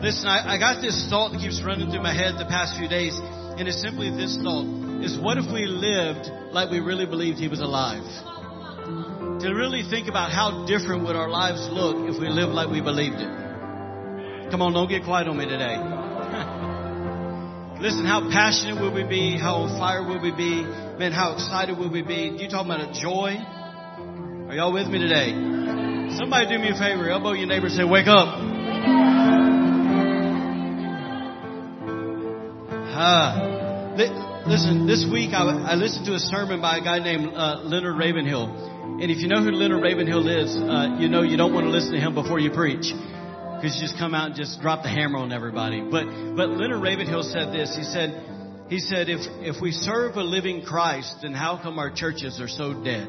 Listen, I, I got this thought that keeps running through my head the past few days, and it's simply this thought: is what if we lived like we really believed He was alive? To really think about how different would our lives look if we lived like we believed it. Come on, don't get quiet on me today. Listen, how passionate will we be? How on fire will we be? Man, how excited will we be? You talking about a joy? Are y'all with me today? Somebody do me a favor. Elbow your neighbor and say, wake up. Uh, listen, this week I, I, listened to a sermon by a guy named uh, Leonard Ravenhill. And if you know who Leonard Ravenhill is, uh, you know you don't want to listen to him before you preach. Because you just come out and just drop the hammer on everybody. But, but Leonard Ravenhill said this. He said, he said, if, if we serve a living Christ, then how come our churches are so dead?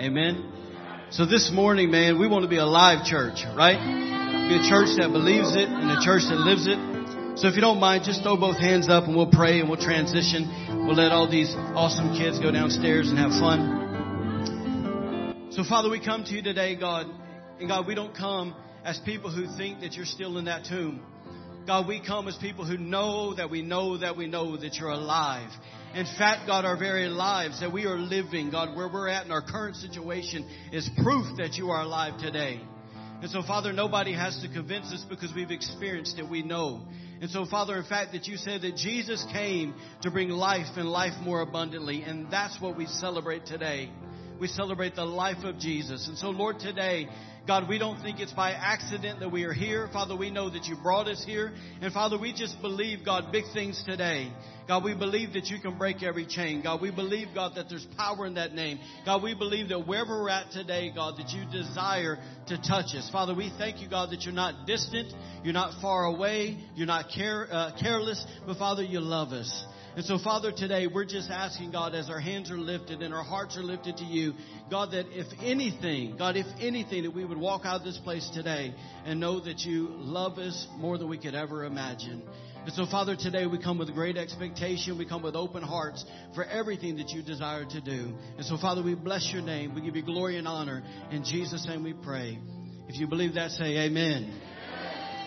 Amen. So this morning, man, we want to be a live church, right? Be a church that believes it and a church that lives it. So if you don't mind, just throw both hands up and we'll pray and we'll transition. We'll let all these awesome kids go downstairs and have fun. So Father, we come to you today, God. And God, we don't come as people who think that you're still in that tomb. God, we come as people who know that we know that we know that you're alive in fact, God, our very lives that we are living, God, where we're at in our current situation is proof that you are alive today. And so, Father, nobody has to convince us because we've experienced it. We know. And so, Father, in fact, that you said that Jesus came to bring life and life more abundantly. And that's what we celebrate today. We celebrate the life of Jesus. And so, Lord, today, God, we don't think it's by accident that we are here. Father, we know that you brought us here. And Father, we just believe, God, big things today. God, we believe that you can break every chain. God, we believe, God, that there's power in that name. God, we believe that wherever we're at today, God, that you desire to touch us. Father, we thank you, God, that you're not distant, you're not far away, you're not care, uh, careless, but Father, you love us. And so, Father, today we're just asking, God, as our hands are lifted and our hearts are lifted to you, God, that if anything, God, if anything, that we would walk out of this place today and know that you love us more than we could ever imagine. And so, Father, today we come with great expectation. We come with open hearts for everything that you desire to do. And so, Father, we bless your name. We give you glory and honor. In Jesus' name we pray. If you believe that, say amen.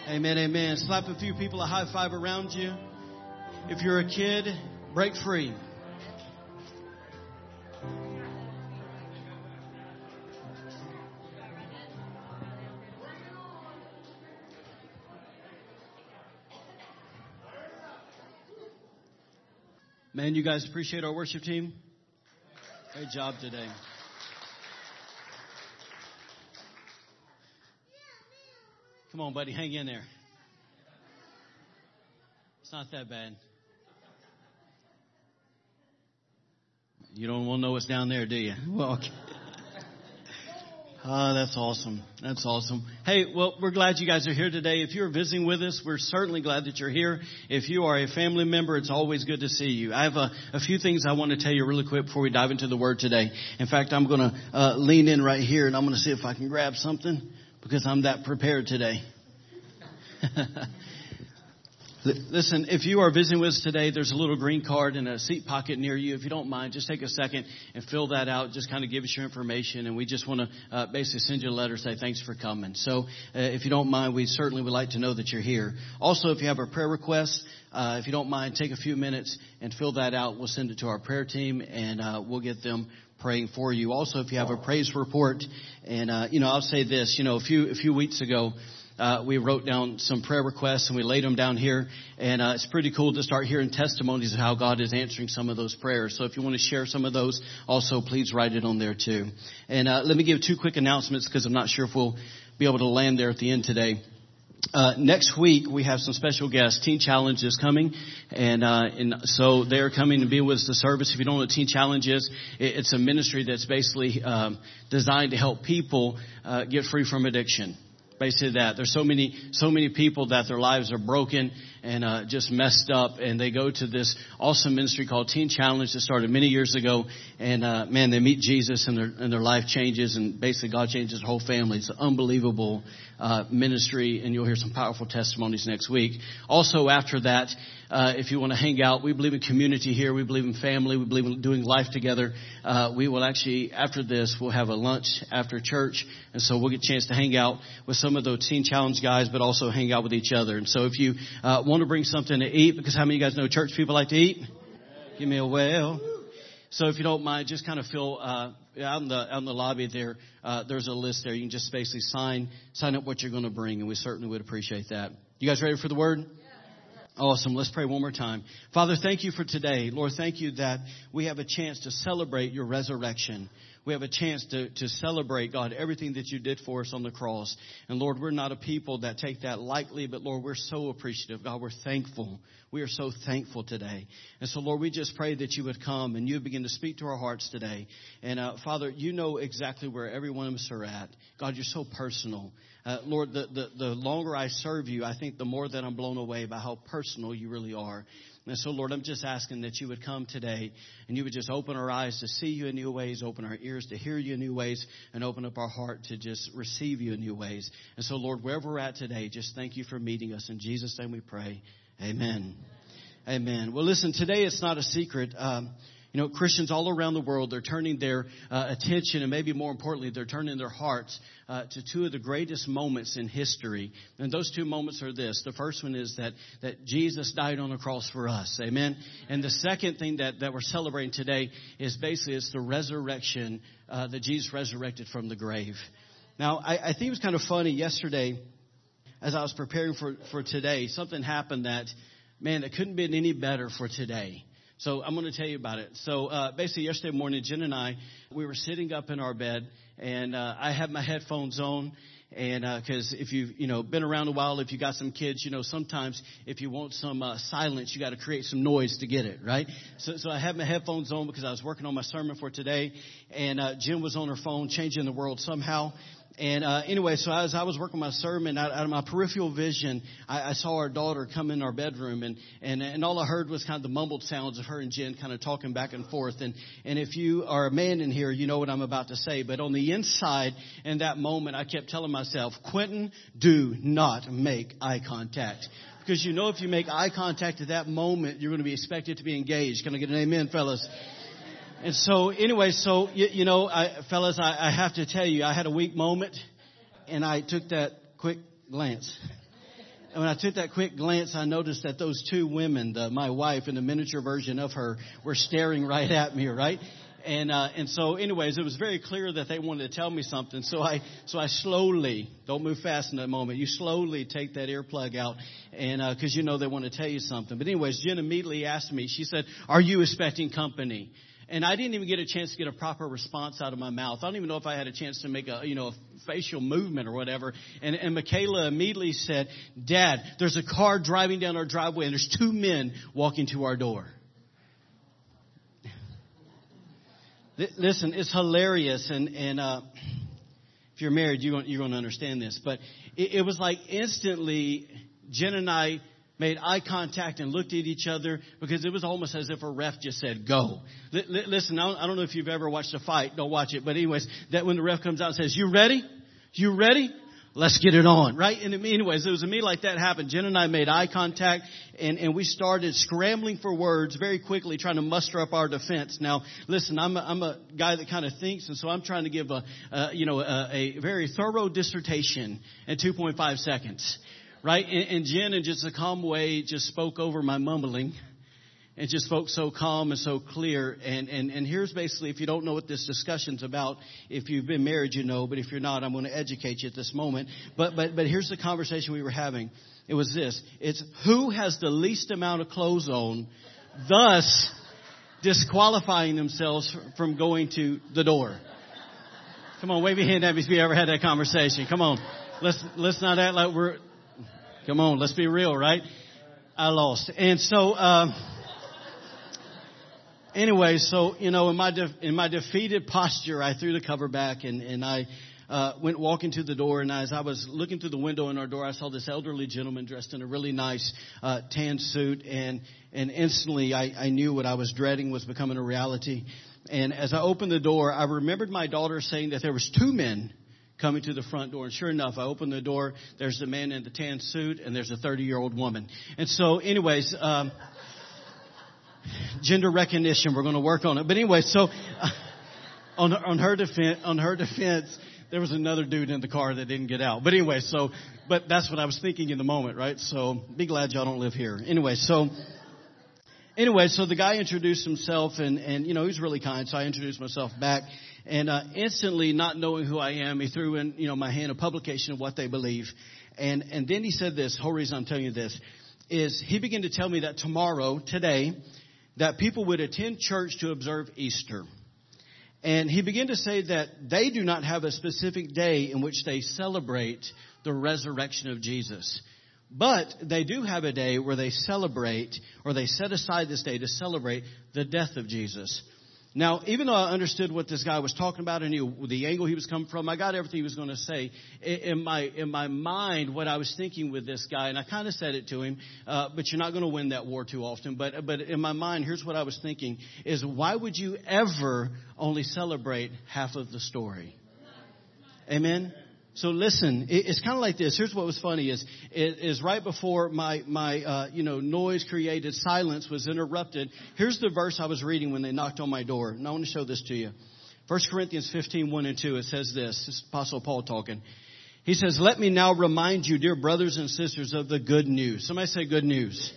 Amen, amen. amen. Slap a few people a high five around you. If you're a kid, break free. Man, you guys appreciate our worship team? Great job today. Come on, buddy, hang in there. It's not that bad. You don't want to know what's down there, do you? Well, okay. Oh, that's awesome. That's awesome. Hey, well, we're glad you guys are here today. If you're visiting with us, we're certainly glad that you're here. If you are a family member, it's always good to see you. I have a, a few things I want to tell you really quick before we dive into the Word today. In fact, I'm going to uh, lean in right here and I'm going to see if I can grab something because I'm that prepared today. Listen, if you are visiting with us today, there's a little green card in a seat pocket near you. If you don't mind, just take a second and fill that out. Just kind of give us your information, and we just want to uh, basically send you a letter, say thanks for coming. So, uh, if you don't mind, we certainly would like to know that you're here. Also, if you have a prayer request, uh, if you don't mind, take a few minutes and fill that out. We'll send it to our prayer team, and uh, we'll get them praying for you. Also, if you have a praise report, and uh, you know, I'll say this. You know, a few a few weeks ago uh, we wrote down some prayer requests and we laid them down here. And uh, it's pretty cool to start hearing testimonies of how God is answering some of those prayers. So if you want to share some of those, also please write it on there too. And uh, let me give two quick announcements because I'm not sure if we'll be able to land there at the end today. Uh, next week we have some special guests. Teen Challenge is coming, and uh, and so they're coming to be with us the service. If you don't know what Teen Challenge is, it, it's a ministry that's basically um, designed to help people uh, get free from addiction basically that. There's so many, so many people that their lives are broken and uh, just messed up. And they go to this awesome ministry called Teen Challenge that started many years ago. And uh, man, they meet Jesus and their and their life changes, and basically God changes their whole family. It's an unbelievable uh, ministry, and you'll hear some powerful testimonies next week. Also, after that, uh, if you want to hang out, we believe in community here. We believe in family. We believe in doing life together. Uh, we will actually, after this, we'll have a lunch after church, and so we'll get a chance to hang out with some of those Teen Challenge guys, but also hang out with each other. And so, if you uh, want to bring something to eat, because how many of you guys know church people like to eat? Give me a well. So if you don't mind, just kind of feel uh, out in the out in the lobby there. Uh, there's a list there. You can just basically sign sign up what you're going to bring, and we certainly would appreciate that. You guys ready for the word? Awesome. Let's pray one more time. Father, thank you for today. Lord, thank you that we have a chance to celebrate your resurrection. We have a chance to, to celebrate, God, everything that you did for us on the cross. And Lord, we're not a people that take that lightly, but Lord, we're so appreciative. God, we're thankful. We are so thankful today. And so, Lord, we just pray that you would come and you begin to speak to our hearts today. And uh, Father, you know exactly where every one of us are at. God, you're so personal. Uh, Lord, the, the, the longer I serve you, I think the more that I'm blown away by how personal you really are. And so, Lord, I'm just asking that you would come today and you would just open our eyes to see you in new ways, open our ears to hear you in new ways, and open up our heart to just receive you in new ways. And so, Lord, wherever we're at today, just thank you for meeting us. In Jesus' name we pray. Amen. Amen. Well, listen, today it's not a secret. Um, you know, Christians all around the world, they're turning their uh, attention and maybe more importantly, they're turning their hearts uh, to two of the greatest moments in history. And those two moments are this. The first one is that, that Jesus died on the cross for us. Amen. And the second thing that, that we're celebrating today is basically it's the resurrection, uh, that Jesus resurrected from the grave. Now, I, I think it was kind of funny yesterday as I was preparing for, for today, something happened that, man, it couldn't have been any better for today. So I'm going to tell you about it. So uh, basically, yesterday morning, Jen and I, we were sitting up in our bed, and uh, I had my headphones on, and because uh, if you've you know been around a while, if you got some kids, you know sometimes if you want some uh, silence, you got to create some noise to get it right. So, so I had my headphones on because I was working on my sermon for today, and uh, Jen was on her phone changing the world somehow, and uh, anyway, so as I was working my sermon, out, out of my peripheral vision, I, I saw our daughter come in our bedroom, and, and and all I heard was kind of the mumbled sounds of her and Jen kind of talking back and forth. And and if you are a man in here, you know what I'm about to say. But on the inside, in that moment, I kept telling myself, Quinton, do not make eye contact. Because you know if you make eye contact at that moment, you're going to be expected to be engaged. Can I get an amen, fellas? And so, anyway, so, you, you know, I, fellas, I, I have to tell you, I had a weak moment, and I took that quick glance. And when I took that quick glance, I noticed that those two women, the, my wife and the miniature version of her, were staring right at me, right? And uh, and so, anyways, it was very clear that they wanted to tell me something. So I so I slowly, don't move fast in that moment. You slowly take that earplug out, and because uh, you know they want to tell you something. But anyways, Jen immediately asked me. She said, "Are you expecting company?" And I didn't even get a chance to get a proper response out of my mouth. I don't even know if I had a chance to make a, you know, a facial movement or whatever. And, and Michaela immediately said, Dad, there's a car driving down our driveway and there's two men walking to our door. Listen, it's hilarious, and and uh, if you're married, you're going, to understand this. But it, it was like instantly, Jen and I made eye contact and looked at each other because it was almost as if a ref just said, go. L- l- listen, I don't know if you've ever watched a fight. Don't watch it. But anyways, that when the ref comes out and says, you ready? You ready? Let's get it on, right? And anyways, it was a me like that happened. Jen and I made eye contact and, and we started scrambling for words very quickly, trying to muster up our defense. Now, listen, I'm a, I'm a guy that kind of thinks, and so I'm trying to give a, a you know, a, a very thorough dissertation in 2.5 seconds right? And, and Jen, in just a calm way, just spoke over my mumbling and just spoke so calm and so clear. And, and, and here's basically, if you don't know what this discussion's about, if you've been married, you know, but if you're not, I'm going to educate you at this moment. But, but, but here's the conversation we were having. It was this. It's who has the least amount of clothes on, thus disqualifying themselves from going to the door. Come on, wave your hand at me if you ever had that conversation. Come on. Let's, let's not act like we're, Come on, let's be real, right? I lost. And so, um, anyway, so, you know, in my, de- in my defeated posture, I threw the cover back and, and I, uh, went walking to the door, and as I was looking through the window in our door, I saw this elderly gentleman dressed in a really nice uh, tan suit, and and instantly I, I knew what I was dreading was becoming a reality. And as I opened the door, I remembered my daughter saying that there was two men coming to the front door. And sure enough, I open the door. There's a man in the tan suit, and there's a 30 year old woman. And so, anyways, um, gender recognition, we're going to work on it. But anyway, so uh, on on her defense, on her defense, there was another dude in the car that didn't get out. But anyway, so but that's what I was thinking in the moment, right? So be glad y'all don't live here. Anyway, so anyway, so the guy introduced himself, and and you know he was really kind, so I introduced myself back, and uh, instantly, not knowing who I am, he threw in you know my hand a publication of what they believe, and and then he said this. Whole reason I'm telling you this is he began to tell me that tomorrow, today, that people would attend church to observe Easter. And he began to say that they do not have a specific day in which they celebrate the resurrection of Jesus. But they do have a day where they celebrate, or they set aside this day to celebrate the death of Jesus. Now, even though I understood what this guy was talking about and knew the angle he was coming from, I got everything he was going to say. In my, in my mind, what I was thinking with this guy, and I kind of said it to him, uh, but you're not going to win that war too often. But, but in my mind, here's what I was thinking is why would you ever only celebrate half of the story? Amen? So listen, it's kind of like this. Here's what was funny is, is right before my, my, uh, you know, noise created silence was interrupted. Here's the verse I was reading when they knocked on my door. And I want to show this to you. 1 Corinthians 15, 1 and 2, it says this. This is Apostle Paul talking. He says, let me now remind you, dear brothers and sisters, of the good news. Somebody say good news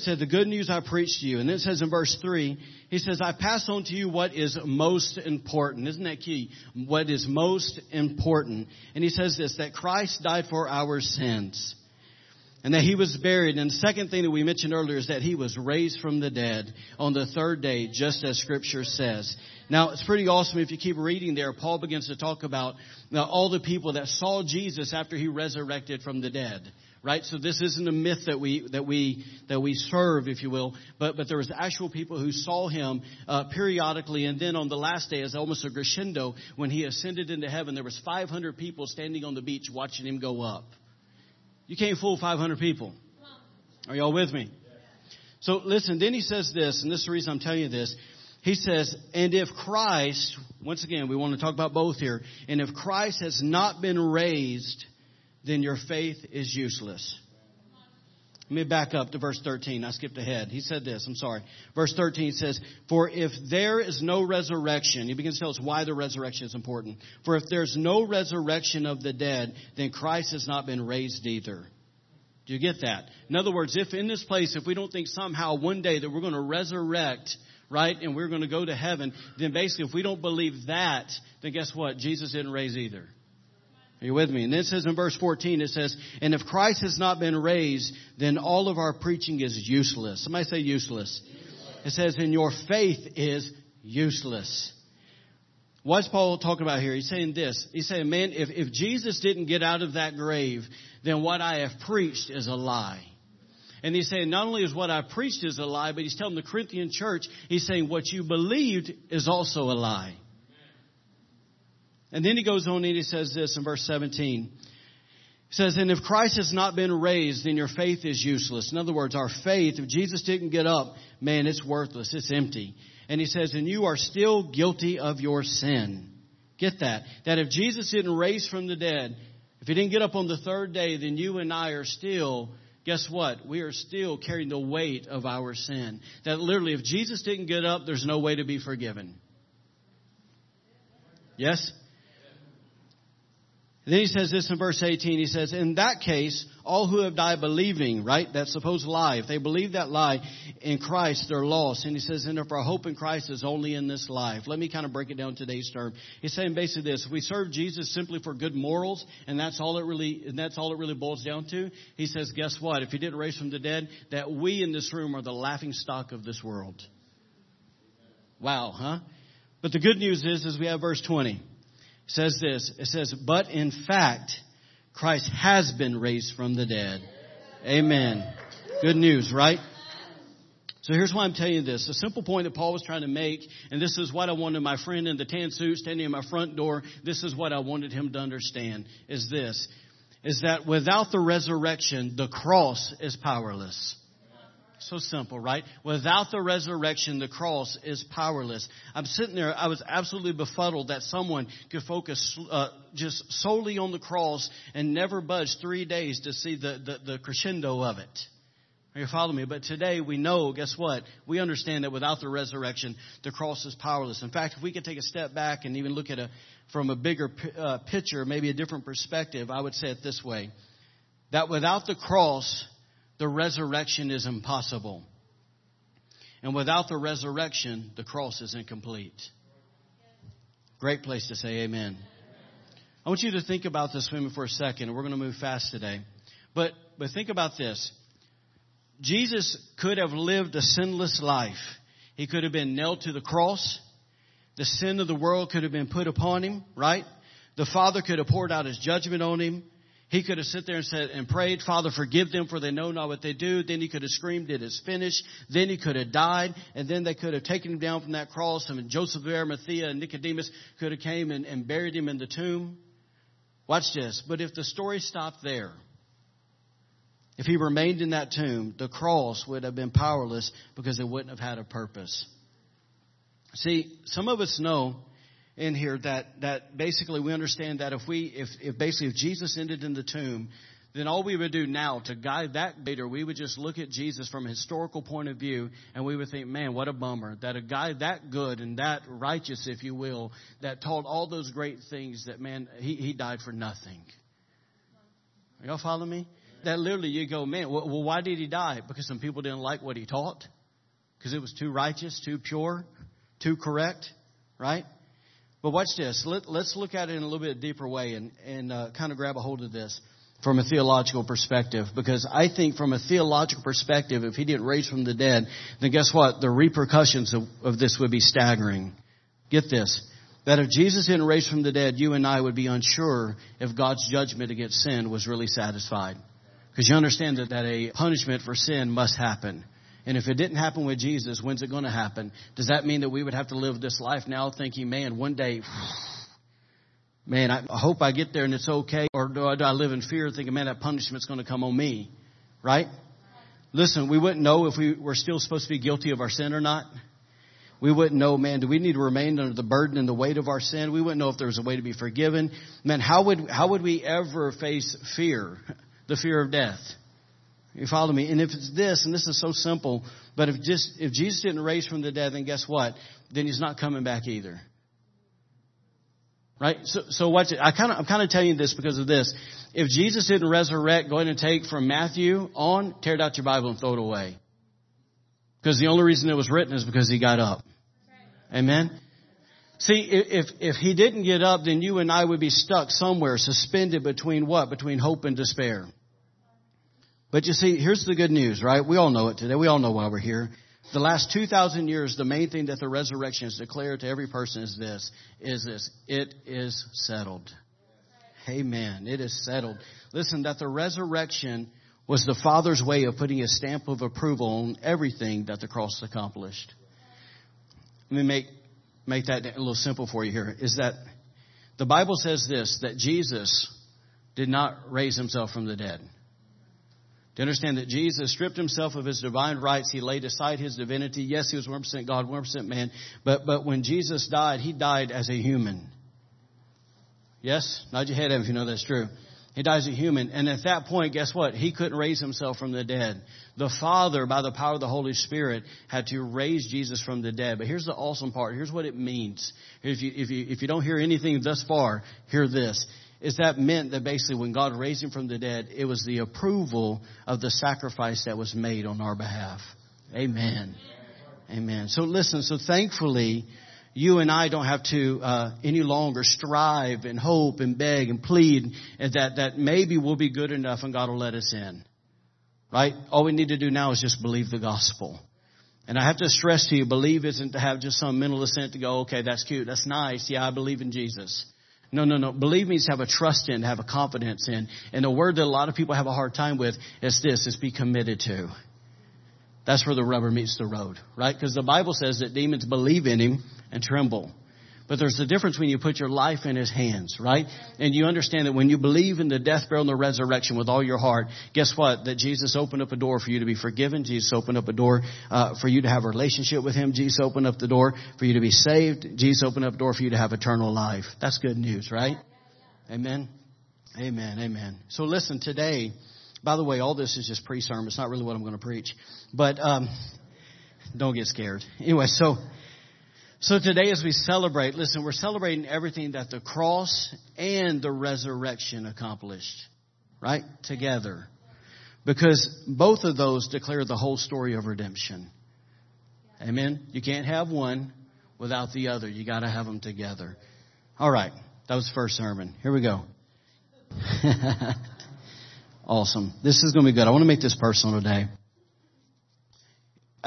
said, the good news I preached to you. And then it says in verse 3, he says, I pass on to you what is most important. Isn't that key? What is most important. And he says this, that Christ died for our sins. And that he was buried. And the second thing that we mentioned earlier is that he was raised from the dead on the third day, just as scripture says. Now, it's pretty awesome if you keep reading there. Paul begins to talk about uh, all the people that saw Jesus after he resurrected from the dead right? So this isn't a myth that we that we that we serve, if you will, but but there was actual people who saw him uh, periodically, and then on the last day, as almost a crescendo, when he ascended into heaven, there was 500 people standing on the beach watching him go up. You can't fool 500 people. Are y'all with me? So listen. Then he says this, and this is the reason I'm telling you this. He says, and if Christ, once again, we want to talk about both here, and if Christ has not been raised, then your faith is useless. Let me back up to verse 13. I skipped ahead. He said this. I'm sorry. Verse 13 says, For if there is no resurrection, he begins to tell us why the resurrection is important. For if there's no resurrection of the dead, then Christ has not been raised either. Do you get that? In other words, if in this place, if we don't think somehow one day that we're going to resurrect, right, and we're going to go to heaven, then basically if we don't believe that, then guess what? Jesus didn't raise either. Are you with me? And then it says in verse 14, it says, And if Christ has not been raised, then all of our preaching is useless. Somebody say useless. It says, And your faith is useless. What's Paul talking about here? He's saying this. He's saying, man, if, if Jesus didn't get out of that grave, then what I have preached is a lie. And he's saying not only is what I preached is a lie, but he's telling the Corinthian church, he's saying what you believed is also a lie. And then he goes on and he says this in verse 17. He says, And if Christ has not been raised, then your faith is useless. In other words, our faith, if Jesus didn't get up, man, it's worthless. It's empty. And he says, And you are still guilty of your sin. Get that. That if Jesus didn't raise from the dead, if he didn't get up on the third day, then you and I are still, guess what? We are still carrying the weight of our sin. That literally, if Jesus didn't get up, there's no way to be forgiven. Yes? And then he says this in verse 18. He says, in that case, all who have died believing, right, that supposed lie, if they believe that lie in Christ, they're lost. And he says, and if our hope in Christ is only in this life. Let me kind of break it down today's term. He's saying basically this, if we serve Jesus simply for good morals, and that's all it really, and that's all it really boils down to, he says, guess what? If he didn't raise from the dead, that we in this room are the laughing stock of this world. Wow, huh? But the good news is, is we have verse 20 says this. It says, but in fact, Christ has been raised from the dead. Amen. Good news, right? So here's why I'm telling you this. A simple point that Paul was trying to make, and this is what I wanted my friend in the tan suit standing in my front door, this is what I wanted him to understand, is this, is that without the resurrection, the cross is powerless. So simple, right? Without the resurrection, the cross is powerless. I'm sitting there, I was absolutely befuddled that someone could focus uh, just solely on the cross and never budge three days to see the, the, the crescendo of it. Are you following me? But today we know, guess what? We understand that without the resurrection, the cross is powerless. In fact, if we could take a step back and even look at a, from a bigger uh, picture, maybe a different perspective, I would say it this way. That without the cross, the resurrection is impossible. And without the resurrection, the cross is incomplete. Great place to say amen. I want you to think about this with me for a second. We're going to move fast today. But, but think about this. Jesus could have lived a sinless life. He could have been nailed to the cross. The sin of the world could have been put upon him, right? The Father could have poured out his judgment on him. He could have sit there and said and prayed, Father, forgive them for they know not what they do. Then he could have screamed, it is finished. Then he could have died. And then they could have taken him down from that cross and Joseph of Arimathea and Nicodemus could have came and, and buried him in the tomb. Watch this. But if the story stopped there, if he remained in that tomb, the cross would have been powerless because it wouldn't have had a purpose. See, some of us know in here that, that basically we understand that if we, if, if basically if Jesus ended in the tomb, then all we would do now to guide that later, we would just look at Jesus from a historical point of view and we would think, man, what a bummer that a guy that good and that righteous, if you will, that taught all those great things that man, he, he died for nothing. Y'all follow me? That literally you go, man, well, why did he die? Because some people didn't like what he taught? Because it was too righteous, too pure, too correct, right? But watch this. Let, us look at it in a little bit deeper way and, and uh, kind of grab a hold of this from a theological perspective. Because I think from a theological perspective, if he didn't raise from the dead, then guess what? The repercussions of, of this would be staggering. Get this. That if Jesus didn't raise from the dead, you and I would be unsure if God's judgment against sin was really satisfied. Because you understand that, that a punishment for sin must happen. And if it didn't happen with Jesus, when's it going to happen? Does that mean that we would have to live this life now thinking, man, one day, man, I hope I get there and it's okay? Or do I, do I live in fear thinking, man, that punishment's going to come on me? Right? Listen, we wouldn't know if we were still supposed to be guilty of our sin or not. We wouldn't know, man, do we need to remain under the burden and the weight of our sin? We wouldn't know if there was a way to be forgiven. Man, how would, how would we ever face fear? The fear of death. You follow me? And if it's this, and this is so simple, but if just if Jesus didn't raise from the dead, then guess what? Then he's not coming back either. Right? So, so watch it. I kind of, I'm kind of telling you this because of this. If Jesus didn't resurrect, go ahead and take from Matthew on, tear out your Bible and throw it away. Because the only reason it was written is because he got up. Amen? See, if, if he didn't get up, then you and I would be stuck somewhere, suspended between what? Between hope and despair. But you see, here's the good news, right? We all know it today. We all know why we're here. The last 2,000 years, the main thing that the resurrection has declared to every person is this, is this. It is settled. Amen. It is settled. Listen, that the resurrection was the Father's way of putting a stamp of approval on everything that the cross accomplished. Let me make, make that a little simple for you here. Is that the Bible says this, that Jesus did not raise himself from the dead to understand that Jesus stripped himself of his divine rights. He laid aside his divinity. Yes, he was 1% God, 1% man. But, but when Jesus died, he died as a human. Yes? Nod your head if you know that's true. He dies a human. And at that point, guess what? He couldn't raise himself from the dead. The Father, by the power of the Holy Spirit, had to raise Jesus from the dead. But here's the awesome part. Here's what it means. If you, if you, if you don't hear anything thus far, hear this is that meant that basically when God raised him from the dead, it was the approval of the sacrifice that was made on our behalf. Amen. Amen. So listen, so thankfully, you and I don't have to uh, any longer strive and hope and beg and plead that, that maybe we'll be good enough and God will let us in. Right? All we need to do now is just believe the gospel. And I have to stress to you, believe isn't to have just some mental assent to go, okay, that's cute, that's nice, yeah, I believe in Jesus. No, no, no. Believe means have a trust in, have a confidence in. And the word that a lot of people have a hard time with is this, is be committed to. that's where the rubber meets the road, right? Because the Bible says that demons believe in him and tremble. But there's a difference when you put your life in His hands, right? And you understand that when you believe in the death, burial, and the resurrection with all your heart, guess what? That Jesus opened up a door for you to be forgiven. Jesus opened up a door uh, for you to have a relationship with Him. Jesus opened up the door for you to be saved. Jesus opened up a door for you to have eternal life. That's good news, right? Amen. Amen. Amen. So listen, today, by the way, all this is just pre-sermon. It's not really what I'm going to preach, but um, don't get scared. Anyway, so so today as we celebrate, listen, we're celebrating everything that the cross and the resurrection accomplished, right? Together. Because both of those declare the whole story of redemption. Amen? You can't have one without the other. You gotta have them together. Alright. That was first sermon. Here we go. awesome. This is gonna be good. I want to make this personal today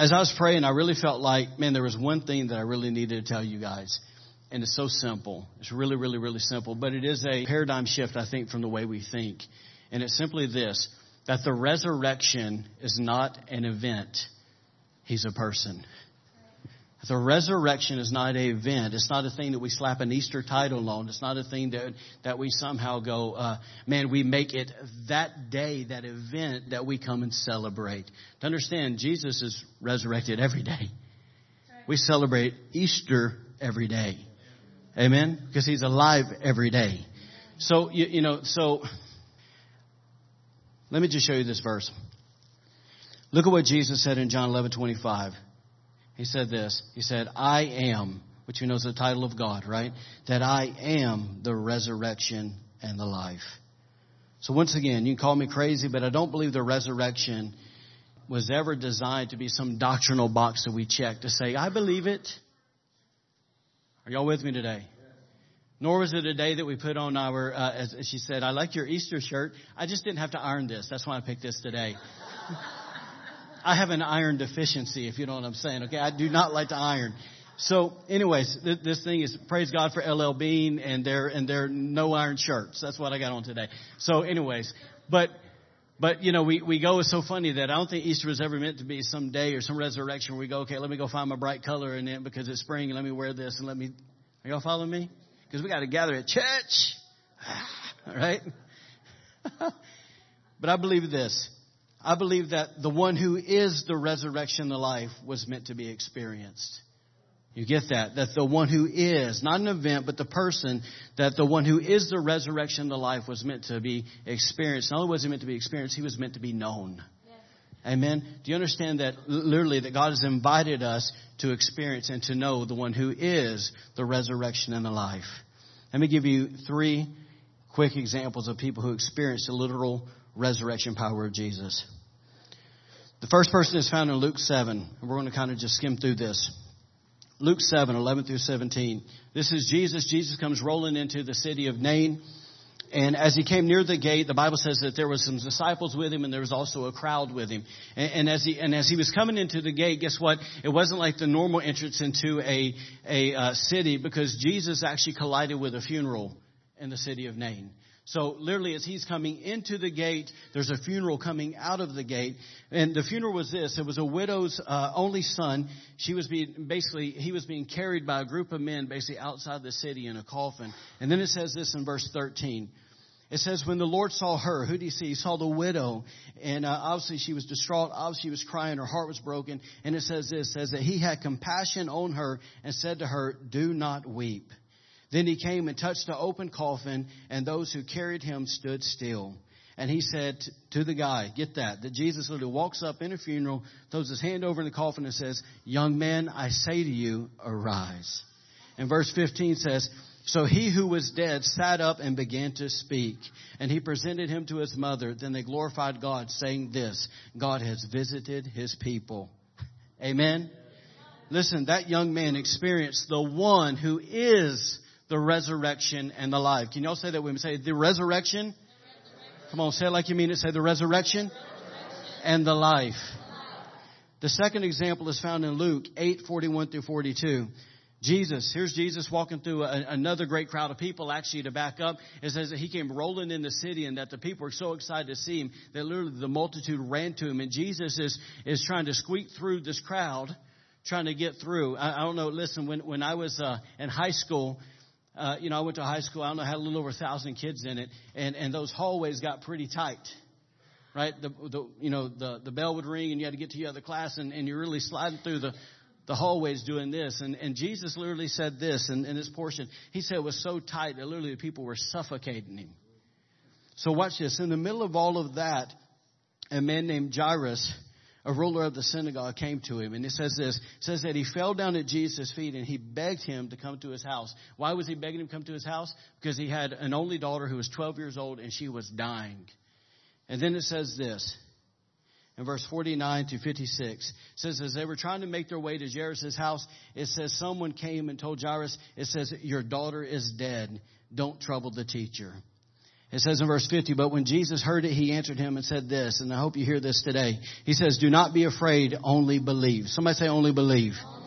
as I was praying, I really felt like, man, there was one thing that I really needed to tell you guys. And it's so simple. It's really, really, really simple. But it is a paradigm shift, I think, from the way we think. And it's simply this that the resurrection is not an event, He's a person. The resurrection is not an event. It's not a thing that we slap an Easter title on. It's not a thing that, that we somehow go, uh, man, we make it that day, that event that we come and celebrate. To understand, Jesus is resurrected every day. We celebrate Easter every day. Amen? Because He's alive every day. So, you, you know, so, let me just show you this verse. Look at what Jesus said in John 11, 25. He said this. He said, I am, which you know is the title of God, right? That I am the resurrection and the life. So once again, you can call me crazy, but I don't believe the resurrection was ever designed to be some doctrinal box that we check to say, I believe it. Are y'all with me today? Nor was it a day that we put on our, uh, as she said, I like your Easter shirt. I just didn't have to iron this. That's why I picked this today. I have an iron deficiency, if you know what I'm saying. Okay, I do not like to iron. So, anyways, th- this thing is praise God for LL Bean and their and their no iron shirts. That's what I got on today. So, anyways, but but you know we we go. It's so funny that I don't think Easter was ever meant to be some day or some resurrection where we go. Okay, let me go find my bright color and then because it's spring and let me wear this and let me. Are y'all following me? Because we got to gather at church. All right. but I believe this I believe that the one who is the resurrection the life was meant to be experienced. You get that? That the one who is, not an event, but the person, that the one who is the resurrection the life was meant to be experienced. Not only was he meant to be experienced, he was meant to be known. Amen. Do you understand that literally that God has invited us to experience and to know the one who is the resurrection and the life? Let me give you three quick examples of people who experienced the literal resurrection power of Jesus. The first person is found in Luke 7, and we're going to kind of just skim through this. Luke 7, 11 through 17. This is Jesus. Jesus comes rolling into the city of Nain. And as he came near the gate, the Bible says that there was some disciples with him and there was also a crowd with him. And, and as he, and as he was coming into the gate, guess what? It wasn't like the normal entrance into a, a uh, city because Jesus actually collided with a funeral in the city of Nain. So literally as he's coming into the gate, there's a funeral coming out of the gate. And the funeral was this. It was a widow's uh, only son. She was being, basically, he was being carried by a group of men basically outside the city in a coffin. And then it says this in verse 13. It says, when the Lord saw her, who did he see? He saw the widow. And uh, obviously she was distraught. Obviously she was crying. Her heart was broken. And it says this, says that he had compassion on her and said to her, do not weep. Then he came and touched the open coffin, and those who carried him stood still. And he said to the guy, get that, that Jesus literally walks up in a funeral, throws his hand over in the coffin and says, Young man, I say to you, arise. And verse 15 says, So he who was dead sat up and began to speak. And he presented him to his mother. Then they glorified God, saying this, God has visited his people. Amen. Listen, that young man experienced the one who is the resurrection and the life. Can y'all say that with me? Say the resurrection. Come on, say it like you mean it. Say the resurrection, and the life. The second example is found in Luke 8, 41 through 42. Jesus, here's Jesus walking through a, another great crowd of people. Actually, to back up, it says that he came rolling in the city and that the people were so excited to see him that literally the multitude ran to him. And Jesus is, is trying to squeak through this crowd, trying to get through. I, I don't know, listen, when, when I was uh, in high school, uh, you know, I went to high school, I don't know, had a little over a thousand kids in it, and, and those hallways got pretty tight right? The, the, you know, the, the bell would ring and you had to get to the other class and, and you're really sliding through the, the hallways doing this. And, and Jesus literally said this in, in this portion. He said it was so tight that literally the people were suffocating him. So watch this. In the middle of all of that, a man named Jairus, a ruler of the synagogue, came to him. And it says this. It says that he fell down at Jesus' feet and he begged him to come to his house. Why was he begging him to come to his house? Because he had an only daughter who was 12 years old and she was dying. And then it says this in verse 49 to 56. It says, as they were trying to make their way to Jairus' house, it says, someone came and told Jairus, it says, your daughter is dead. Don't trouble the teacher. It says in verse 50, but when Jesus heard it, he answered him and said this, and I hope you hear this today. He says, do not be afraid, only believe. Somebody say only believe. Only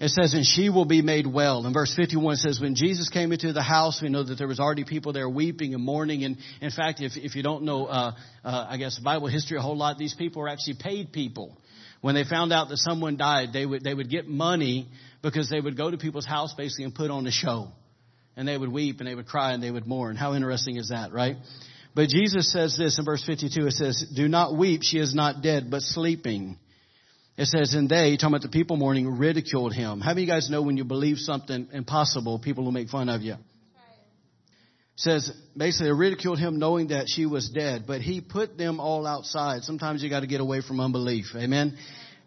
it says, and she will be made well. And verse 51 says, when Jesus came into the house, we know that there was already people there weeping and mourning. And in fact, if, if you don't know, uh, uh, I guess Bible history a whole lot, these people were actually paid people. When they found out that someone died, they would, they would get money because they would go to people's house basically and put on a show. And they would weep and they would cry and they would mourn. How interesting is that, right? But Jesus says this in verse 52. It says, do not weep. She is not dead, but sleeping. It says, and they, talking about the people mourning, ridiculed him. How many of you guys know when you believe something impossible, people will make fun of you? Says, basically, ridiculed him knowing that she was dead, but he put them all outside. Sometimes you got to get away from unbelief. Amen.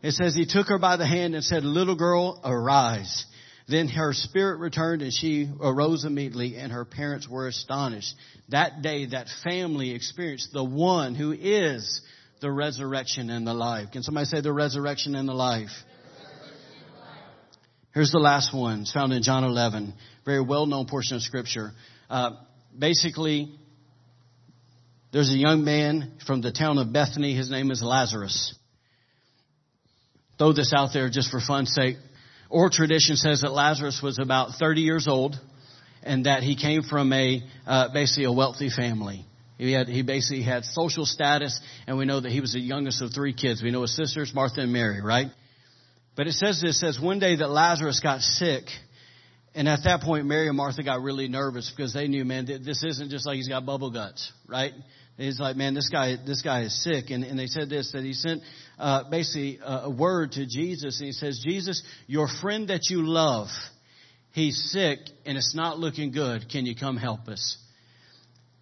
It says he took her by the hand and said, little girl, arise. Then her spirit returned and she arose immediately and her parents were astonished. That day, that family experienced the one who is the resurrection and the life. Can somebody say the resurrection and the life? Here's the last one. It's found in John 11. Very well known portion of scripture. Uh, basically, there's a young man from the town of Bethany. His name is Lazarus. Throw this out there just for fun's sake. Oral tradition says that Lazarus was about 30 years old and that he came from a, uh, basically a wealthy family. He had, he basically had social status, and we know that he was the youngest of three kids. We know his sisters, Martha and Mary, right? But it says this, it says one day that Lazarus got sick, and at that point, Mary and Martha got really nervous because they knew, man, this isn't just like he's got bubble guts, right? He's like, man, this guy, this guy is sick. And, and they said this, that he sent, uh, basically a, a word to Jesus, and he says, Jesus, your friend that you love, he's sick, and it's not looking good. Can you come help us?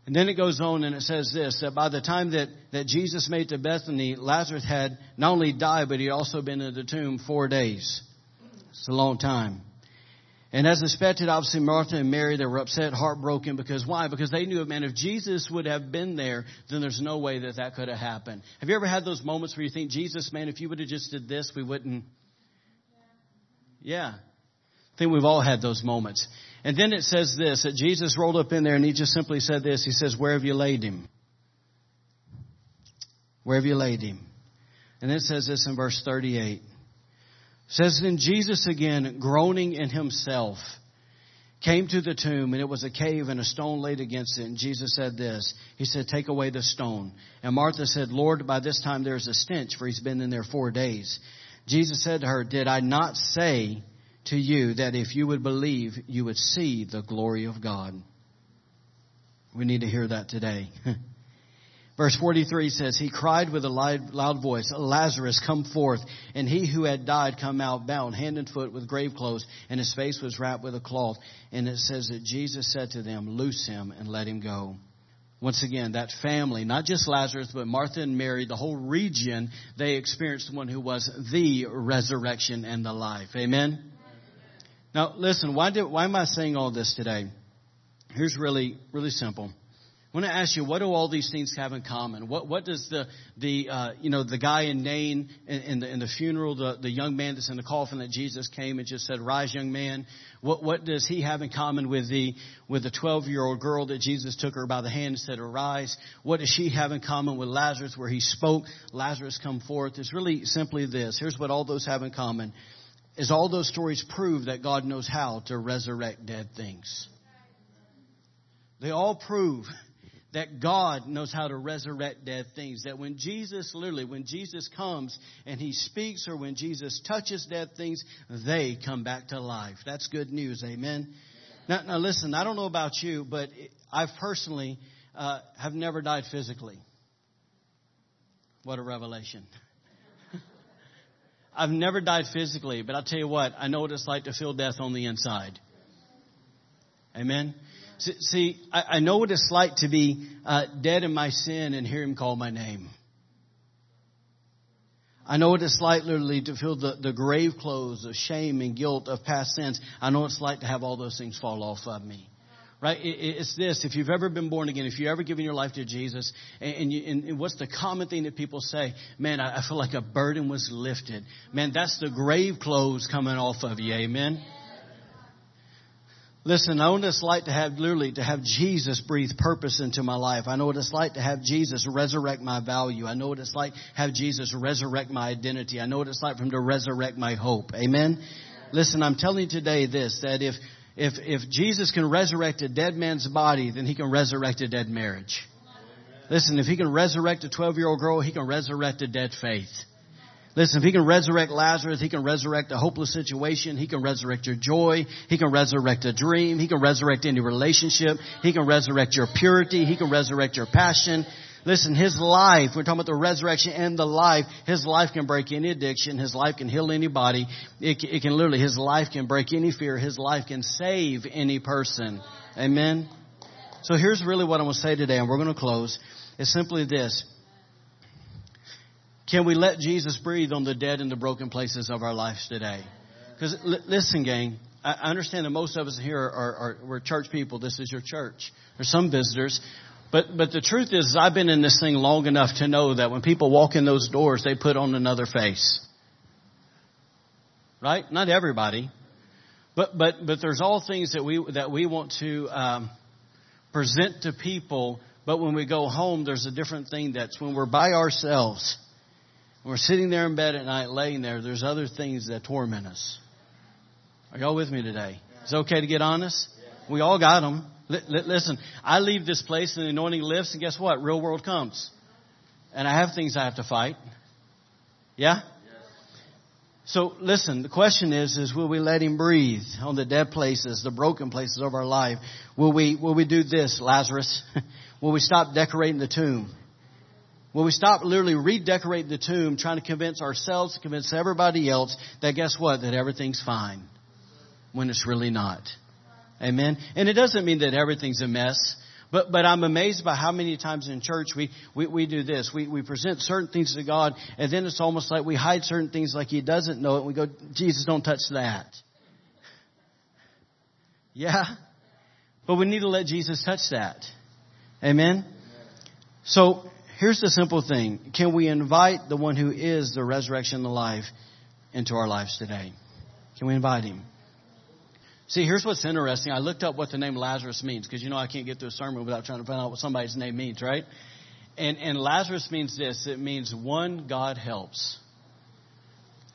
And then it goes on and it says this, that by the time that, that Jesus made to Bethany, Lazarus had not only died, but he'd also been in the tomb four days. It's a long time. And as expected, obviously Martha and Mary, they were upset, heartbroken because why? Because they knew, man, if Jesus would have been there, then there's no way that that could have happened. Have you ever had those moments where you think, Jesus, man, if you would have just did this, we wouldn't? Yeah. I think we've all had those moments. And then it says this, that Jesus rolled up in there and he just simply said this. He says, where have you laid him? Where have you laid him? And then it says this in verse 38. Says, then Jesus again, groaning in himself, came to the tomb and it was a cave and a stone laid against it. And Jesus said this. He said, take away the stone. And Martha said, Lord, by this time there's a stench for he's been in there four days. Jesus said to her, did I not say to you that if you would believe, you would see the glory of God. We need to hear that today. Verse 43 says, He cried with a loud voice, Lazarus, come forth. And he who had died come out bound, hand and foot with grave clothes, and his face was wrapped with a cloth. And it says that Jesus said to them, Loose him and let him go. Once again, that family, not just Lazarus, but Martha and Mary, the whole region, they experienced one who was the resurrection and the life. Amen? Now, listen, why, did, why am I saying all this today? Here's really, really simple. I want to ask you, what do all these things have in common? What, what does the, the, uh, you know, the guy in Nain in, in, the, in the funeral, the, the young man that's in the coffin that Jesus came and just said, rise young man. What, what does he have in common with the, with the 12 year old girl that Jesus took her by the hand and said, arise? What does she have in common with Lazarus where he spoke, Lazarus come forth? It's really simply this. Here's what all those have in common. is all those stories prove that God knows how to resurrect dead things. They all prove that God knows how to resurrect dead things. That when Jesus, literally, when Jesus comes and he speaks or when Jesus touches dead things, they come back to life. That's good news. Amen. Now, now listen, I don't know about you, but I personally uh, have never died physically. What a revelation. I've never died physically, but I'll tell you what, I know what it's like to feel death on the inside. Amen. See, I know what it's like to be uh, dead in my sin and hear Him call my name. I know what it's like literally to feel the, the grave clothes of shame and guilt of past sins. I know what it's like to have all those things fall off of me. Right? It's this. If you've ever been born again, if you've ever given your life to Jesus, and, you, and what's the common thing that people say? Man, I feel like a burden was lifted. Man, that's the grave clothes coming off of you. Amen. Listen, I know what it's like to have, literally, to have Jesus breathe purpose into my life. I know what it's like to have Jesus resurrect my value. I know what it's like have Jesus resurrect my identity. I know what it's like for Him to resurrect my hope. Amen? Listen, I'm telling you today this, that if, if, if Jesus can resurrect a dead man's body, then He can resurrect a dead marriage. Listen, if He can resurrect a 12 year old girl, He can resurrect a dead faith. Listen, if he can resurrect Lazarus, he can resurrect a hopeless situation. He can resurrect your joy. He can resurrect a dream. He can resurrect any relationship. He can resurrect your purity. He can resurrect your passion. Listen, his life, we're talking about the resurrection and the life, his life can break any addiction. His life can heal anybody. It, it can literally, his life can break any fear. His life can save any person. Amen? So here's really what I'm going to say today, and we're going to close. It's simply this. Can we let Jesus breathe on the dead and the broken places of our lives today? Because l- listen, gang, I understand that most of us here are, are, we're church people. This is your church. There's some visitors, but but the truth is, I've been in this thing long enough to know that when people walk in those doors, they put on another face. Right? Not everybody, but but but there's all things that we that we want to um, present to people. But when we go home, there's a different thing. That's when we're by ourselves when we're sitting there in bed at night, laying there, there's other things that torment us. Are y'all with me today? Is it okay to get honest? We all got them. Listen, I leave this place and the anointing lifts, and guess what? Real world comes. And I have things I have to fight. Yeah? So listen, the question is, is will we let him breathe on the dead places, the broken places of our life? Will we, will we do this, Lazarus? will we stop decorating the tomb? Will we stop literally redecorating the tomb, trying to convince ourselves, to convince everybody else that guess what? That everything's fine. When it's really not. Amen. And it doesn't mean that everything's a mess. But, but I'm amazed by how many times in church we, we, we do this. We, we present certain things to God, and then it's almost like we hide certain things like He doesn't know it, and we go, Jesus, don't touch that. Yeah? But we need to let Jesus touch that. Amen? So, Here's the simple thing. Can we invite the one who is the resurrection and the life into our lives today? Can we invite him? See, here's what's interesting. I looked up what the name Lazarus means because you know I can't get through a sermon without trying to find out what somebody's name means, right? And, and Lazarus means this. It means one God helps.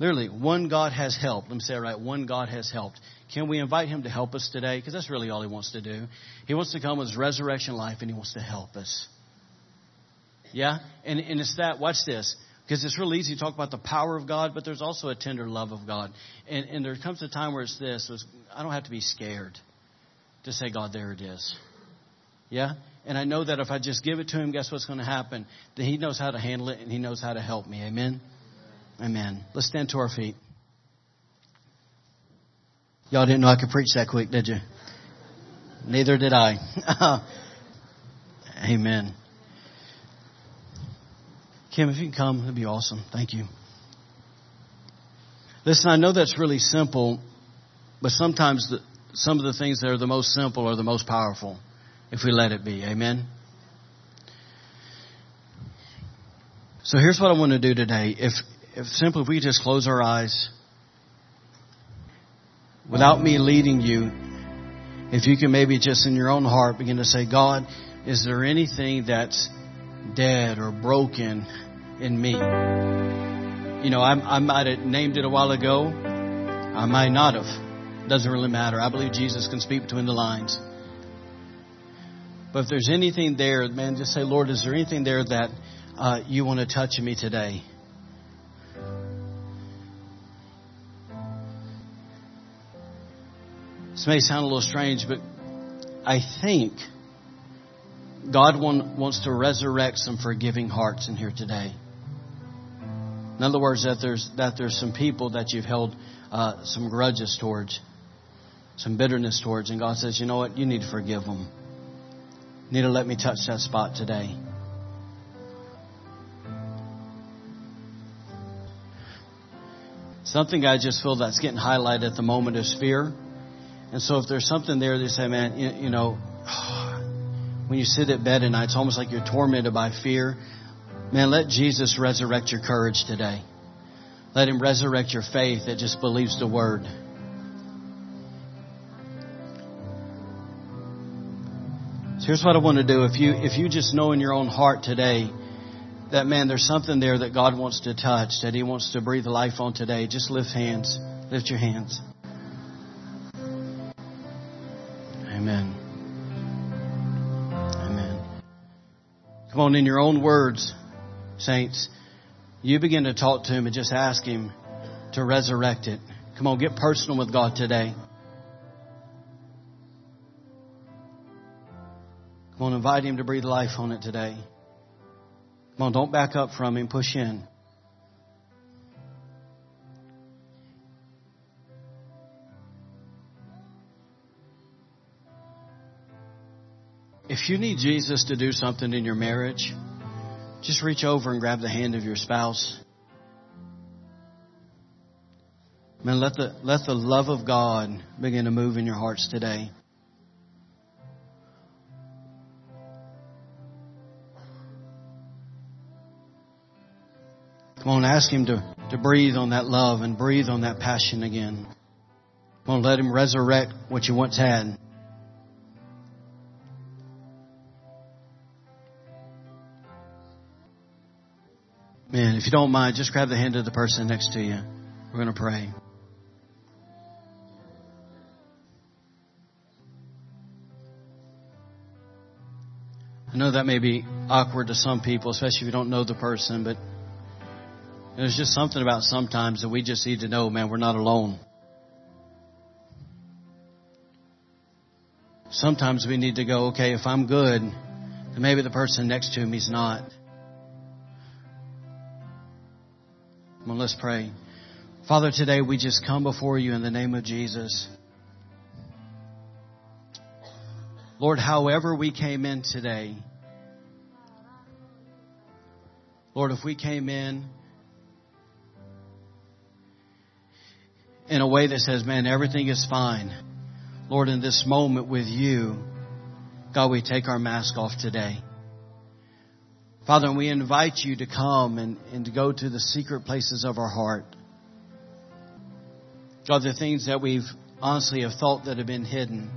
Literally, one God has helped. Let me say it right. One God has helped. Can we invite him to help us today? Because that's really all he wants to do. He wants to come with his resurrection life and he wants to help us. Yeah? And, and it's that, watch this, because it's real easy to talk about the power of God, but there's also a tender love of God. And, and there comes a time where it's this, it's, I don't have to be scared to say, God, there it is. Yeah? And I know that if I just give it to Him, guess what's going to happen? That He knows how to handle it and He knows how to help me. Amen? Amen. Let's stand to our feet. Y'all didn't know I could preach that quick, did you? Neither did I. Amen. Kim, if you can come, it'd be awesome. Thank you. Listen, I know that's really simple, but sometimes the, some of the things that are the most simple are the most powerful if we let it be. Amen? So here's what I want to do today. If, if simply if we just close our eyes without me leading you, if you can maybe just in your own heart begin to say, God, is there anything that's dead or broken in me. You know, I, I might have named it a while ago. I might not have. Doesn't really matter. I believe Jesus can speak between the lines. But if there's anything there, man, just say, Lord, is there anything there that uh, you want to touch me today? This may sound a little strange, but I think God want, wants to resurrect some forgiving hearts in here today. In other words, that there's that there's some people that you've held uh, some grudges towards, some bitterness towards, and God says, you know what, you need to forgive them. You need to let me touch that spot today. Something I just feel that's getting highlighted at the moment is fear. And so if there's something there, they say, man, you, you know, when you sit at bed at night, it's almost like you're tormented by fear. Man, let Jesus resurrect your courage today. Let him resurrect your faith that just believes the word. So here's what I want to do. If you if you just know in your own heart today that man, there's something there that God wants to touch, that He wants to breathe life on today, just lift hands. Lift your hands. Amen. Amen. Come on, in your own words, saints, you begin to talk to Him and just ask Him to resurrect it. Come on, get personal with God today. Come on, invite Him to breathe life on it today. Come on, don't back up from Him, push in. If you need Jesus to do something in your marriage, just reach over and grab the hand of your spouse. Man, let the, let the love of God begin to move in your hearts today. Come on, ask Him to, to breathe on that love and breathe on that passion again. Come on, let Him resurrect what you once had. Man, if you don't mind, just grab the hand of the person next to you. We're going to pray. I know that may be awkward to some people, especially if you don't know the person, but there's just something about sometimes that we just need to know, man, we're not alone. Sometimes we need to go, okay, if I'm good, then maybe the person next to me is not. On, let's pray. Father, today we just come before you in the name of Jesus. Lord, however we came in today, Lord, if we came in in a way that says, man, everything is fine. Lord, in this moment with you, God, we take our mask off today. Father, we invite you to come and, and to go to the secret places of our heart. God, the things that we've honestly have thought that have been hidden.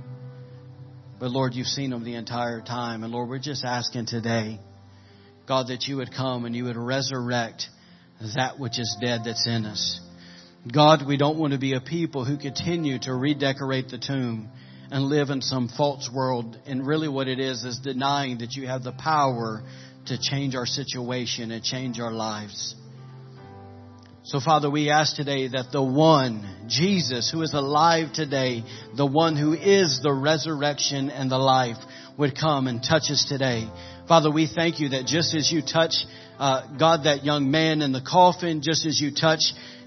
But Lord, you've seen them the entire time. And Lord, we're just asking today, God, that you would come and you would resurrect that which is dead that's in us. God, we don't want to be a people who continue to redecorate the tomb and live in some false world. And really what it is is denying that you have the power to change our situation and change our lives. So Father, we ask today that the one, Jesus, who is alive today, the one who is the resurrection and the life, would come and touch us today. Father, we thank you that just as you touch, uh, God, that young man in the coffin, just as you touch,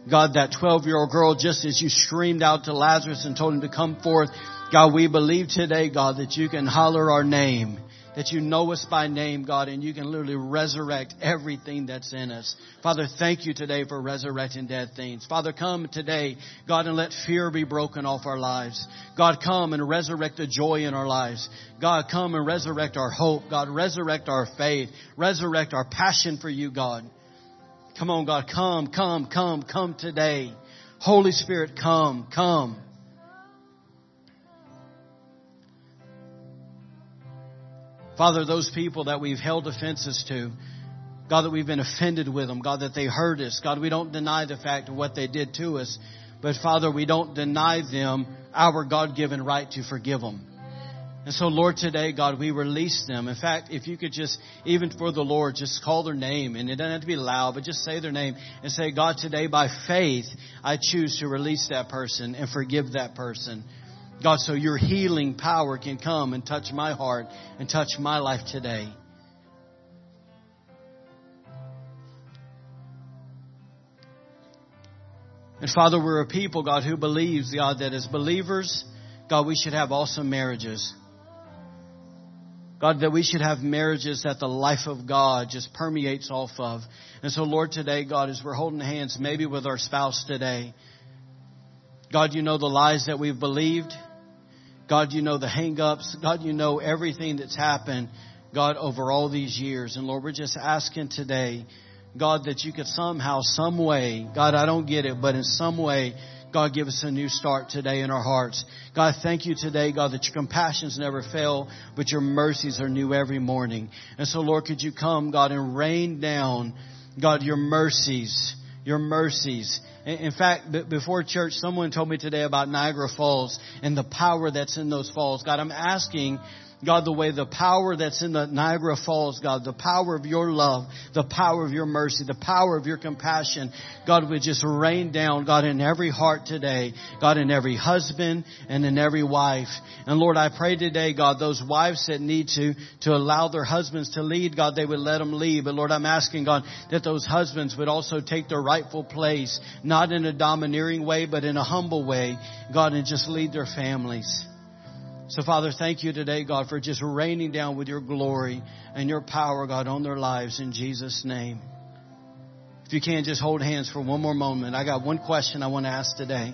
God, that 12 year old girl, just as you screamed out to Lazarus and told him to come forth, God, we believe today, God, that you can holler our name that you know us by name, God, and you can literally resurrect everything that's in us. Father, thank you today for resurrecting dead things. Father, come today, God, and let fear be broken off our lives. God, come and resurrect the joy in our lives. God, come and resurrect our hope. God, resurrect our faith. Resurrect our passion for you, God. Come on, God, come, come, come, come today. Holy Spirit, come, come. Father, those people that we've held offenses to, God, that we've been offended with them, God, that they hurt us, God, we don't deny the fact of what they did to us, But Father, we don't deny them our God-given right to forgive them. And so, Lord, today, God, we release them. In fact, if you could just, even for the Lord, just call their name, and it doesn't have to be loud, but just say their name and say, God, today by faith, I choose to release that person and forgive that person. God, so your healing power can come and touch my heart and touch my life today. And Father, we're a people, God, who believes, God, that as believers, God, we should have awesome marriages. God, that we should have marriages that the life of God just permeates off of. And so, Lord, today, God, as we're holding hands, maybe with our spouse today, God, you know the lies that we've believed. God, you know the hangups. God, you know everything that's happened, God, over all these years. And Lord, we're just asking today, God, that you could somehow, some way, God, I don't get it, but in some way, God, give us a new start today in our hearts. God, thank you today, God, that your compassions never fail, but your mercies are new every morning. And so, Lord, could you come, God, and rain down, God, your mercies, your mercies. In fact, before church, someone told me today about Niagara Falls and the power that's in those falls. God, I'm asking God, the way the power that's in the Niagara Falls, God, the power of your love, the power of your mercy, the power of your compassion, God, would just rain down, God, in every heart today, God, in every husband and in every wife. And Lord, I pray today, God, those wives that need to, to allow their husbands to lead, God, they would let them lead. But Lord, I'm asking, God, that those husbands would also take their rightful place, not in a domineering way, but in a humble way, God, and just lead their families. So, Father, thank you today, God, for just raining down with your glory and your power, God, on their lives in Jesus' name. If you can, just hold hands for one more moment. I got one question I want to ask today.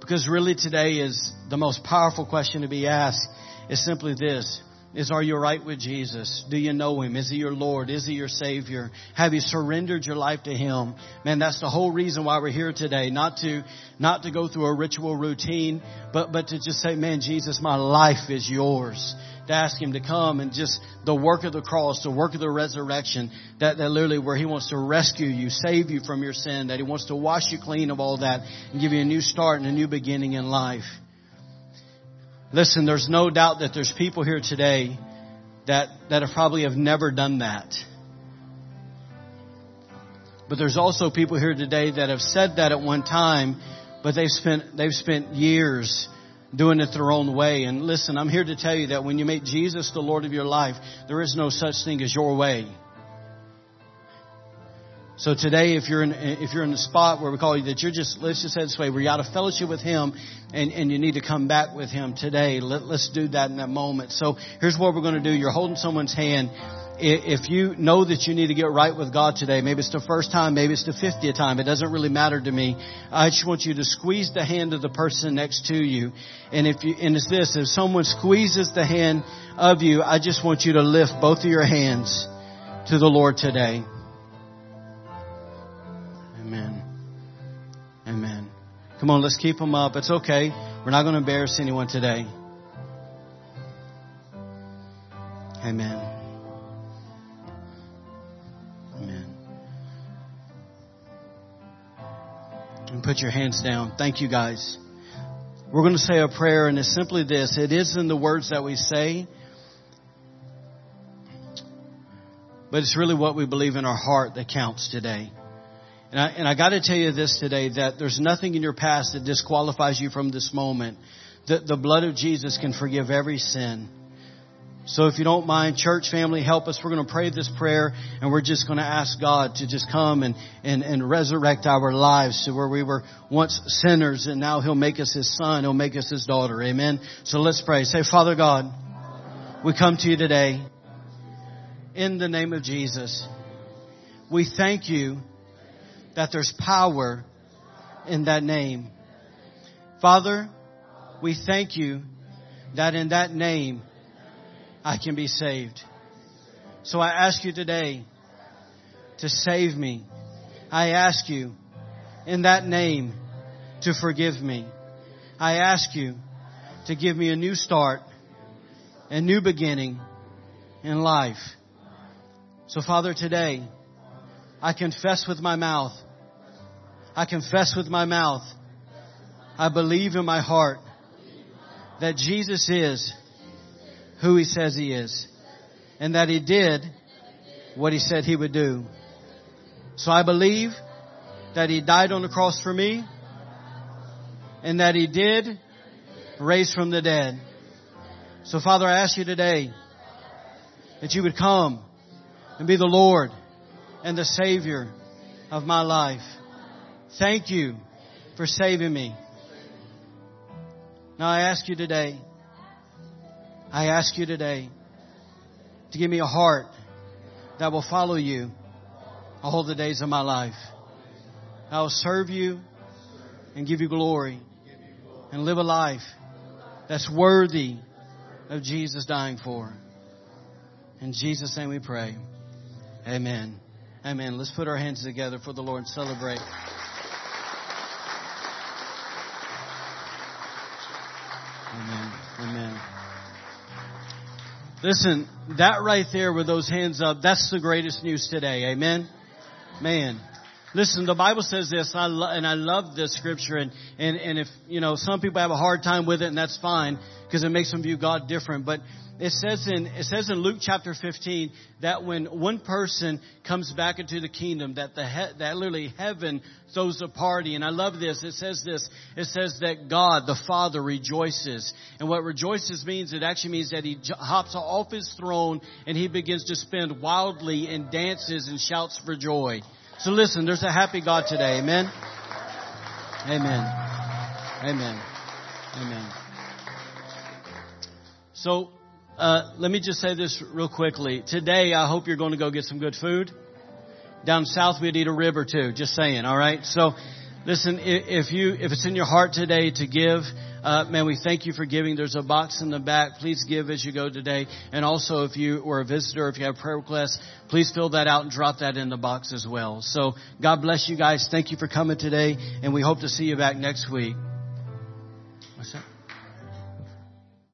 Because really today is the most powerful question to be asked is simply this is are you right with Jesus? Do you know Him? Is He your Lord? Is He your Savior? Have you surrendered your life to Him? Man, that's the whole reason why we're here today. Not to, not to go through a ritual routine, but, but to just say, man, Jesus, my life is yours. To ask Him to come and just the work of the cross, the work of the resurrection, that, that literally where He wants to rescue you, save you from your sin, that He wants to wash you clean of all that and give you a new start and a new beginning in life. Listen, there's no doubt that there's people here today that, that have probably have never done that. But there's also people here today that have said that at one time, but they've spent, they've spent years doing it their own way. And listen, I'm here to tell you that when you make Jesus the Lord of your life, there is no such thing as your way. So today, if you're in, if you're in the spot where we call you that you're just, let's just say this way, where you're out of fellowship with Him and, and you need to come back with Him today, let, let's do that in that moment. So here's what we're going to do. You're holding someone's hand. If you know that you need to get right with God today, maybe it's the first time, maybe it's the 50th time, it doesn't really matter to me. I just want you to squeeze the hand of the person next to you. And if you, and it's this, if someone squeezes the hand of you, I just want you to lift both of your hands to the Lord today. Come on, let's keep them up. It's okay. We're not going to embarrass anyone today. Amen. Amen. And put your hands down. Thank you, guys. We're going to say a prayer, and it's simply this it is in the words that we say, but it's really what we believe in our heart that counts today. And I, and I got to tell you this today that there's nothing in your past that disqualifies you from this moment. The, the blood of Jesus can forgive every sin. So if you don't mind, church family, help us. We're going to pray this prayer and we're just going to ask God to just come and, and, and resurrect our lives to where we were once sinners and now He'll make us His son. He'll make us His daughter. Amen. So let's pray. Say, Father God, we come to you today in the name of Jesus. We thank you that there's power in that name. Father, we thank you that in that name I can be saved. So I ask you today to save me. I ask you in that name to forgive me. I ask you to give me a new start, a new beginning in life. So Father, today, I confess with my mouth I confess with my mouth. I believe in my heart that Jesus is who he says he is and that he did what he said he would do. So I believe that he died on the cross for me and that he did raise from the dead. So Father, I ask you today that you would come and be the Lord and the Savior of my life. Thank you for saving me. Now I ask you today, I ask you today to give me a heart that will follow you all the days of my life. I will serve you and give you glory and live a life that's worthy of Jesus dying for. In Jesus' name we pray. Amen. Amen. Let's put our hands together for the Lord and celebrate. Amen. Amen. Listen, that right there with those hands up, that's the greatest news today. Amen. Man. Listen, the Bible says this, I, lo- and I love this scripture, and, and, and if, you know, some people have a hard time with it, and that's fine, because it makes them view God different, but it says in, it says in Luke chapter 15 that when one person comes back into the kingdom, that the, he, that literally heaven throws a party, and I love this, it says this, it says that God, the Father, rejoices, and what rejoices means, it actually means that he hops off his throne, and he begins to spin wildly and dances and shouts for joy. So listen, there's a happy God today. Amen. Amen. Amen. Amen. So, uh, let me just say this real quickly. Today, I hope you're going to go get some good food. Down south, we'd eat a rib or two. Just saying. All right. So, listen, if you if it's in your heart today to give, uh, man, we thank you for giving. There's a box in the back. Please give as you go today. And also, if you were a visitor, if you have prayer requests, please fill that out and drop that in the box as well. So, God bless you guys. Thank you for coming today, and we hope to see you back next week. What's that?